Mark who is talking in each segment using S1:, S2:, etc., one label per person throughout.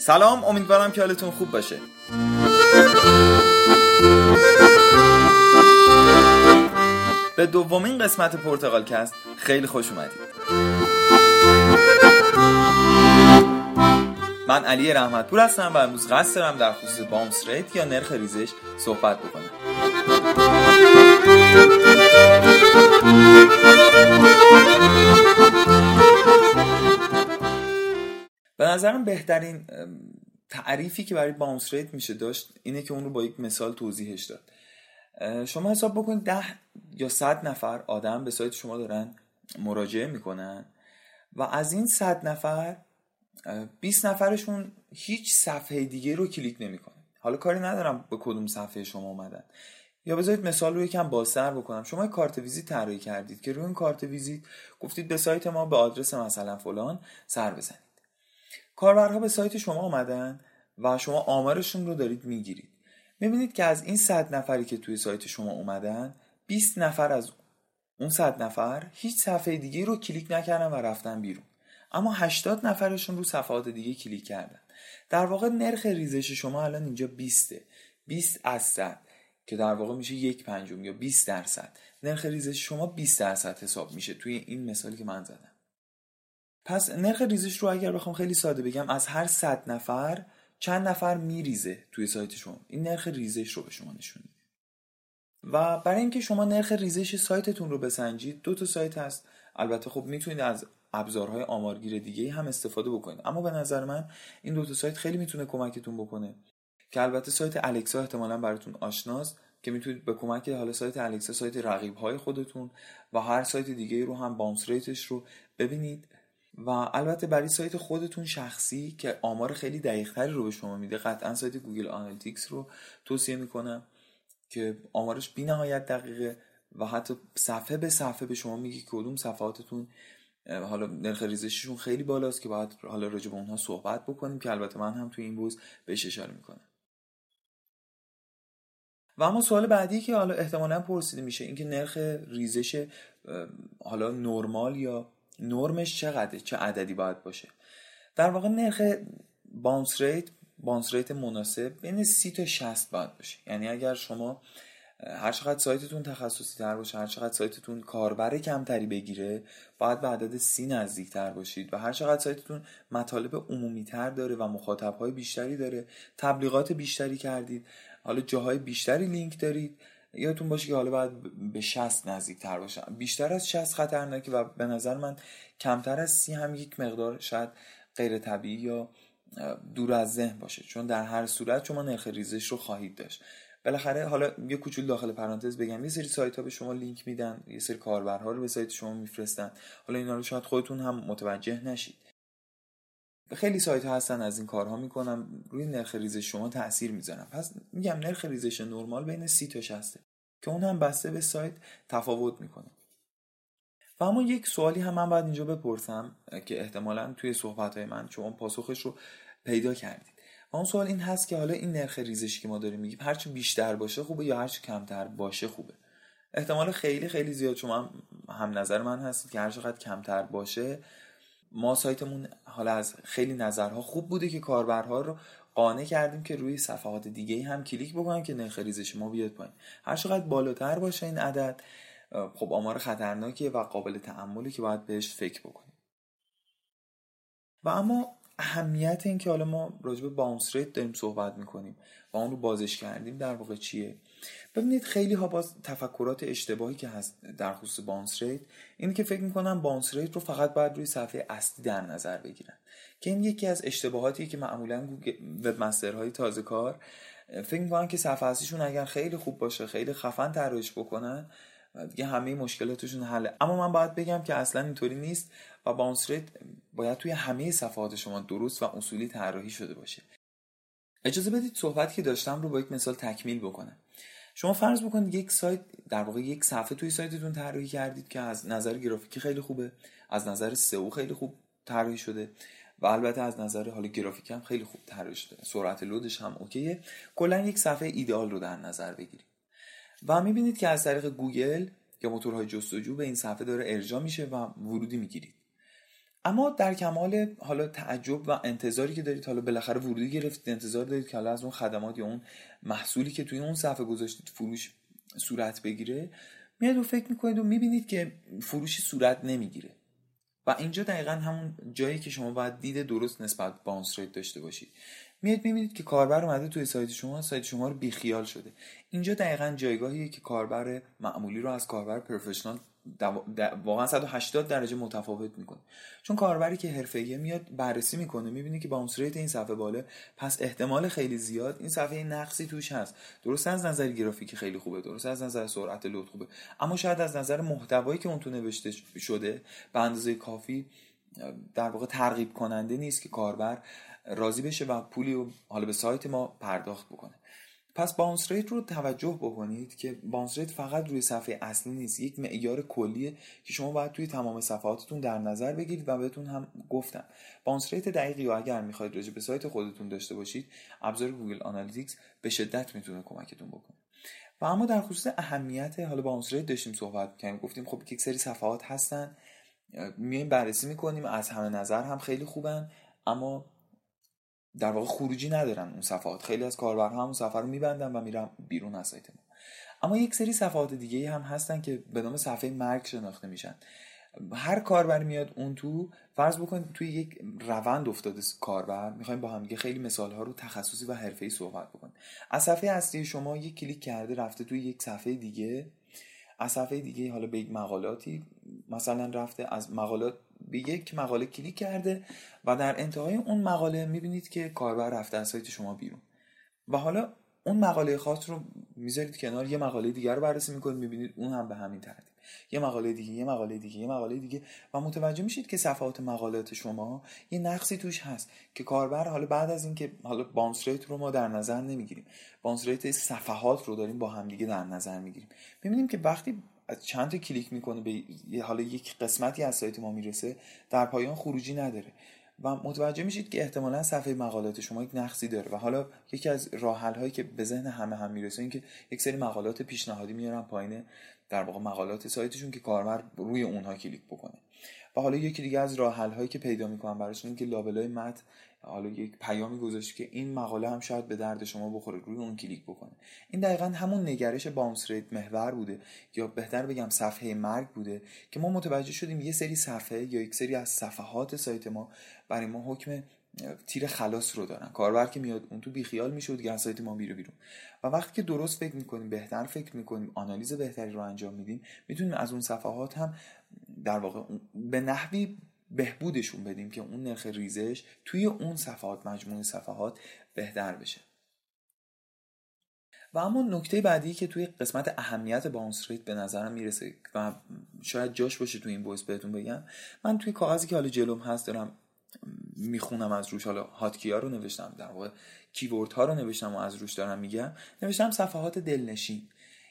S1: سلام امیدوارم که حالتون خوب باشه. به دومین قسمت پرتقال کست خیلی خوش اومدید. من علی رحمتپور هستم و امروز قصد دارم در خصوص bounce rate یا نرخ ریزش صحبت بکنم. نظرم بهترین تعریفی که برای bounce rate میشه داشت اینه که اون رو با یک مثال توضیحش داد. شما حساب بکنید ده یا صد نفر آدم به سایت شما دارن مراجعه می‌کنن و از این صد نفر 20 نفرشون هیچ صفحه دیگه رو کلیک نمی‌کنن. حالا کاری ندارم به کدوم صفحه شما اومدن. یا بذارید مثال رو یکم بازتر بکنم. شما کارت ویزیت طراحی کردید که روی این کارت ویزیت گفتید به سایت ما به آدرس مثلا فلان سر بزنید. کاربرها به سایت شما اومدن و شما آمارشون رو دارید می‌گیرید. می‌بینید که از این صد نفری که توی سایت شما اومدن 20 نفر از اون صد نفر هیچ صفحه دیگه رو کلیک نکردن و رفتن بیرون. اما 80 نفرشون رو صفحات دیگه کلیک کردن. در واقع نرخ ریزش شما الان اینجا 20 20 از 100 که در واقع میشه یک پنجم یا 20 درصد. نرخ ریزش شما 20 درصد حساب میشه توی این مثالی که من زدم. پس نرخ ریزش رو اگر بخوام خیلی ساده بگم از هر 100 نفر چند نفر میریزه توی سایت شما. این نرخ ریزش رو به شما نشون میده. و برای اینکه شما نرخ ریزش سایتتون رو بسنجید دو تا سایت هست. البته خب می‌تونید از ابزارهای آمارگیر دیگه هم استفاده بکنید. اما به نظر من این دو تا سایت خیلی می‌تونه کمکتون بکنه. که البته سایت الکسا احتمالا براتون آشناست که می‌تونید به کمک حالا سایت الکسا سایت رقیب های خودتون و هر سایت دیگه رو هم bounce rate ش رو ببینید. و البته برای سایت خودتون شخصی که آمار خیلی دقیقتری رو به شما میده قطعا سایت Google Analytics رو توصیه می‌کنم که آمارش بی نهایت دقیقه و حتی صفحه به صفحه به شما میگه کدوم صفحاتتون حالا نرخ ریزششون خیلی بالاست که باید حالا راجع به اونها صحبت بکنیم که البته من هم توی این بوز بهش اشاره می‌کنم. و اما سوال بعدی که حالا احتمالا پرسیده میشه اینکه نرخ ریزش حالا نرمال یا نرمش چقدره چه عددی باید باشه؟ در واقع نرخ bounce rate bounce rate مناسب بین 30 تا 60 باید باشه. یعنی اگر شما هر چقدر سایتتون تخصصی تر باشه هر چقدر سایتتون کاربر کمتری بگیره باید به عدد سی نزدیک تر باشید و هر چقدر سایتتون مطالب عمومی تر داره و مخاطب های بیشتری داره تبلیغات بیشتری کردید حالا جاهای بیشتری لینک دارید یادتون باشه که حالا باید به 60 نزدیک تر باشه بیشتر از 60 خطرناکه و به نظر من کمتر از سی هم یک مقدار شاید غیر طبیعی یا دور از ذهن باشه. چون در هر صورت شما نرخ ریزش رو خواهید داشت. بالاخره حالا یه کوچول داخل پرانتز بگم. یه سری سایت ها به شما لینک میدن. یه سری کاربرها رو به سایت شما میفرستن. حالا اینا رو شاید خودتون هم متوجه نشید. خیلی سایت ها هستن از این کارها می‌کنن. روی نرخ ریزش شما تاثیر می‌ذارن. پس میگم نرخ ریزش نرمال بین 30 تا 60 که اون هم بسته به سایت تفاوت می‌کنه. و اما یک سوالی هم من باید اینجا بپرسم که احتمالا توی صحبت های من شما پاسخش رو پیدا کردید. و اون سوال این هست که حالا این نرخ ریزشی که ما داریم میگیم هرچی بیشتر باشه خوبه یا هرچی کمتر باشه خوبه؟ احتمال خیلی خیلی زیاد. شما هم نظر من هستید که هر چقدر کمتر باشه ما سایتمون حالا از خیلی نظرها خوب بوده که کاربرها رو قانع کردیم که روی صفحات دیگه هم کلیک بکنن که نرخ ریزش ما بیاد پایین. هر چقدر بالاتر باشه این عدد خب آمار خطرناکیه و قابل تأملی که باید بهش فکر بکنیم. و اما اهمیت این که حالا ما راجع به bounce rate داریم صحبت می‌کنیم و اون رو بازش کردیم در واقع چیه؟ ببینید خیلی ها باز تفکرات اشتباهی که هست در خصوص bounce rate اینه که فکر می‌کنن باونس ریت رو فقط باید روی صفحه اصلی در نظر بگیرن. که این یکی از اشتباهاتی که معمولا وب مسترهای تازه کار فکر می‌کنن که صفحه اصلیشون اگر خیلی خوب باشه خیلی خفن طراحیش بکنن دیگه همه مشکلاتشون حله. اما من باید بگم که اصلا اینطوری نیست و باونس ریت باید توی همه صفحات شما درست و اصولی طراحی شده باشه. اجازه بدید صحبتی که داشتم رو با یک مثال تکمیل بکنم. شما فرض بکنید یک سایت در واقع یک صفحه توی سایتتون طراحی کردید که از نظر گرافیکی خیلی خوبه از نظر سئو خیلی خوب طراحی شده و البته از نظر حال گرافیک هم خیلی خوب طراحی شده. سرعت لودش هم اوکیه. کلا یک صفحه ایدئال رو در نظر بگیرید. و می‌بینید که از طریق گوگل یا موتورهای جستجو به این صفحه داره ارجاع میشه و ورودی می‌گیرید. اما در کمال حالا تعجب و انتظاری که دارید حالا بالاخره ورودی گرفتید انتظار دارید که حالا از اون خدمات یا اون محصولی که توی اون صفحه گذاشتید فروش صورت بگیره میاد و فکر می‌کنید و می‌بینید که فروشی صورت نمی‌گیره. و اینجا دقیقا همون جایی که شما باید دید درست نسبت بانس ریت داشته باشید. میاد می‌بینید که کاربر اومده توی سایت شما سایت شما رو بیخیال شده. اینجا دقیقا جایگاهیه که کاربر معمولی رو از کاربر پروفشنال واقعا 180 درجه متفاوت می‌کنه. چون کاربری که حرفه‌ایه میاد بررسی می‌کنه می‌بینه که باونس ریت این صفحه بالا پس احتمال خیلی زیاد این صفحه نقصی توش هست. درست از نظر گرافیکی خیلی خوبه درست از نظر سرعت load خوبه. اما شاید از نظر محتوایی که اون تو نوشته شده به اندازه کافی در واقع ترغیب کننده نیست که کاربر راضی بشه و پولی رو حالا به سایت ما پرداخت بکنه. پس bounce rate رو توجه بکنید که bounce rate فقط روی صفحه اصلی نیست یک معیار کلیه که شما باید توی تمام صفحاتتون در نظر بگیرید و بهتون هم گفتم. bounce rate دقیقی و اگر می‌خواید راجع به سایت خودتون داشته باشید ابزار Google Analytics به شدت می‌تونه کمکتون بکنه. و اما در خصوص اهمیت حالا bounce rate داشتیم صحبت کردیم گفتیم خب یک سری صفحات هستن میایم بررسی می‌کنیم از همه نظر هم خیلی خوبن اما در واقع خروجی ندارن اون صفحات. خیلی از کاربرها همون صفحه رو میبندن و میرن بیرون از سایت ما. اما یک سری صفحات دیگه هم هستن که به نام صفحه مرگ شناخته میشن. هر کاربر میاد اون تو فرض بکنید توی یک روند افتاده کاربر می‌خوایم با هم دیگه خیلی مثال ها رو تخصصی و حرفه‌ای صحبت بکنیم. از صفحه اصلی شما یک کلیک کرده رفته توی یک صفحه دیگه. از صفحه دیگه حالا به یک مقالاتی مثلا رفته از مقالات به یک مقاله کلیک کرده و در انتهای اون مقاله می‌بینید که کاربر رفته از سایت شما بیرون. و حالا اون مقاله خاص رو می‌ذارید کنار یه مقاله دیگر رو بررسی می‌کنید می‌بینید اون هم به همین ترتیب. یه مقاله دیگه یه مقاله دیگه یه مقاله دیگه و متوجه میشید که صفحات مقالات شما یه نقصی توش هست که کاربر حالا بعد از اینکه حالا bounce rate رو ما در نظر نمی‌گیریم bounce rate صفحات رو داریم با همدیگه در نظر می‌گیریم. می‌بینیم که وقتی از چند تا کلیک می‌کنه به حالا یک قسمتی از سایت ما می‌رسه در پایان خروجی نداره. و متوجه میشید که احتمالا صفحه مقالات شما یک نقصی داره. و حالا یکی از راه هایی که به ذهن همه هم می‌رسه این که یک سری مقالات پیشنهادی میارن پایین در واقع مقالات سایتشون که کاربر روی اونها کلیک بکنه. و حالا یکی دیگه از راه هایی که پیدا می‌کنن براشون که لابلای متن حالا یک پیامی گذاشت که این مقاله هم شاید به درد شما بخوره روی اون کلیک بکنه. این دقیقا همون نگرش bounce rate محور بوده یا بهتر بگم صفحه مرگ بوده که ما متوجه شدیم یه سری صفحه یا یک سری از صفحات سایت ما برای ما حکم تیر خلاص رو دارن. کاربر که میاد اون تو بیخیال میشه دیگه از سایت ما میره بیرون. و وقتی که درست فکر می‌کنیم بهتر فکر می‌کنیم آنالیز بهتری رو انجام میدیم می‌تونیم از اون صفحات هم در واقع به نحوی بهبودشون بدیم که اون نرخ ریزش توی اون صفحات مجموعه صفحات بهتر بشه. و اما نکته بعدی که توی قسمت اهمیت باونس ریت به نظرم می‌رسه و شاید جاش باشه توی این بویس بهتون بگم من توی کاغذی که حالا جلوم هست دارم می‌خونم از روش حالا هاتکی ها رو نوشتم در واقع کیورد ها رو نوشتم و از روش دارم میگم. نوشتم صفحات دلنشین.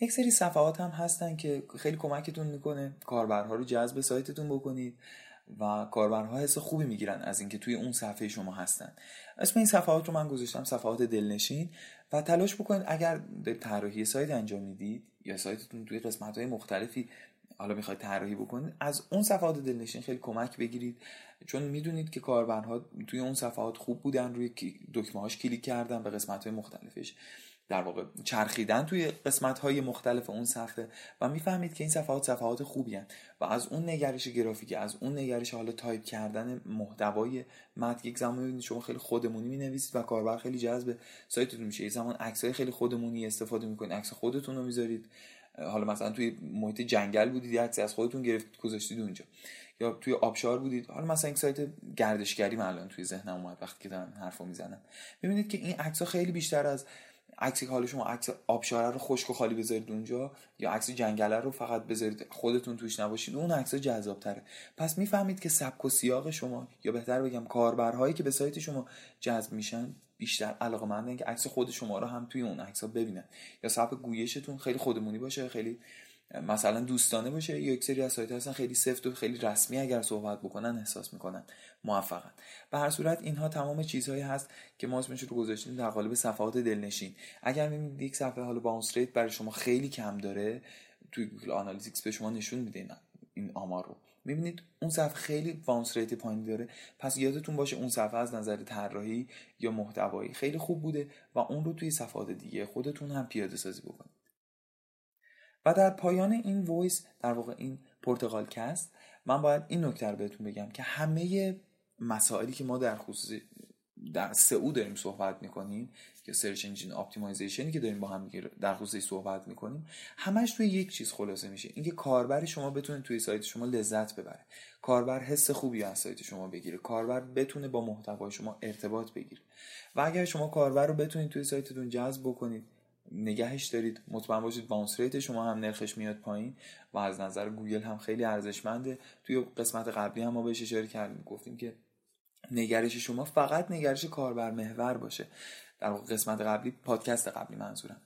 S1: یک سری صفحات هم هستن که خیلی کمکتون می‌کنه کاربرها رو جذب سایتتون بکنید و کاربرها حس خوبی می‌گیرن از اینکه توی اون صفحه شما هستن. اسم این صفحات رو من گذاشتم صفحات دلنشین. و تلاش بکنید اگر طراحی سایت انجام می‌دید یا سایتتون توی قسمت های مختلفی حالا می‌خواید طراحی بکنید از اون صفحات دلنشین خیلی کمک بگیرید. چون می‌دونید که کاربرها توی اون صفحات خوب بودن روی دکمه هاش کلیک کردن به قسمت های مختلفش. در واقع چرخیدن توی قسمت های مختلف اون صفحه و می‌فهمید که این صفحات صفحات خوبی هستن. و از اون نگرش گرافیکی از اون نگرش حالا تایپ کردن محتوای متن یک زمان ببینید شما خیلی خودمونی می نویسید و کاربر خیلی جذب سایتتون میشه. یک زمان عکسای خیلی خودمونی استفاده می‌کنید عکس خودتون رو می‌ذارید. حالا مثلا توی محیط جنگل بودید عکس از خودتون گرفتید گذاشتید اونجا. یا توی آبشار بودید. حالا مثلا این سایت گردشگری من الان توی ذهنم اومد وقتی که دارم حرفو می‌زنم. ببینید که این عکس خیلی بیشتر از عکسی که حالا شما عکس آبشاره رو خشک و خالی بذارید اونجا یا عکس جنگله رو فقط بذارید خودتون توش نباشید. اون عکس جذاب تره پس می‌فهمید که سبک و سیاق شما یا بهتر بگم کاربرهایی که به سایت شما جذب میشن بیشتر علاقه مندن که عکس خود شما رو هم توی اون عکس ها ببینن یا سبک گویشتون خیلی خودمونی باشه خیلی مثلا دوستانه باشه. یا یک سری از سایت هستن خیلی سفت و خیلی رسمی اگر صحبت بکنن احساس می‌کنن موفقن. به هر صورت اینها تمام چیزهایی هست که ما اسمش رو گذاشتیم در قالب صفحات دلنشین. اگر می‌بینید یک صفحه حالا bounce rate برای شما خیلی کم داره توی Google Analytics به شما نشون میده این آمار رو. می‌بینید اون صفحه خیلی bounce rate پایین داره. پس یادتون باشه اون صفحه از نظر طراحی یا محتوایی خیلی خوب بوده و اون رو توی صفحات دیگه خودتون هم پیاده سازی بکنید. و در پایان این voice در واقع این پادکست من باید این نکته رو بهتون بگم که همه مسائلی که ما در خصوص در سئو داریم صحبت می‌کنیم یا search engine optimization ی که داریم با هم در خصوص صحبت می‌کنیم همش توی یک چیز خلاصه میشه. اینکه کاربر شما بتونه توی سایت شما لذت ببره. کاربر حس خوبی از سایت شما بگیره. کاربر بتونه با محتوای شما ارتباط بگیره. و اگر شما کاربر رو بتونید توی سایتتون جذب بکنید نگهش دارید. مطمئن باشید bounce rate شما هم نرخش میاد پایین و از نظر گوگل هم خیلی ارزشمنده. توی قسمت قبلی هم ما بهش اشاره کردیم. گفتیم که نگرش شما فقط نگرش کاربر محور باشه. در قسمت قبلی پادکست قبلی منظورم.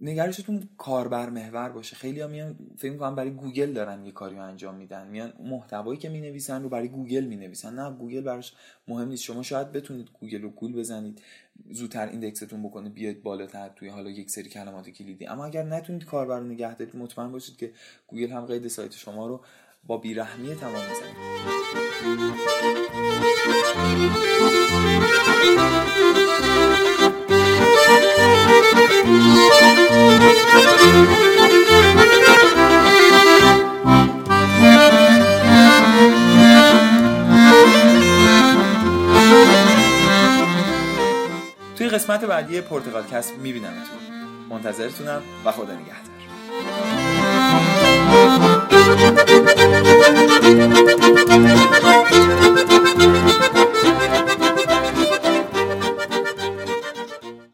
S1: نگرشتون کاربر محور باشه. خیلی ها میان فکر می‌کنن برای گوگل دارن یه کاری رو انجام میدن. میان محتوایی که می‌نویسن رو برای گوگل می‌نویسن. نه گوگل براش مهم نیست. شما شاید بتونید گوگل رو گول بزنید زودتر ایندکستون بکنه بیاید بالاتر توی حالا یک سری کلمات کلیدی. اما اگر نتونید کاربر رو نگه دارید مطمئن باشید که گوگل هم قید سایت شما رو با بیرحمی تمام می‌زنید توی قسمت بعدی پرتغال کسب میبینمتون. منتظرتونم و خدا نگهدار. Thank you.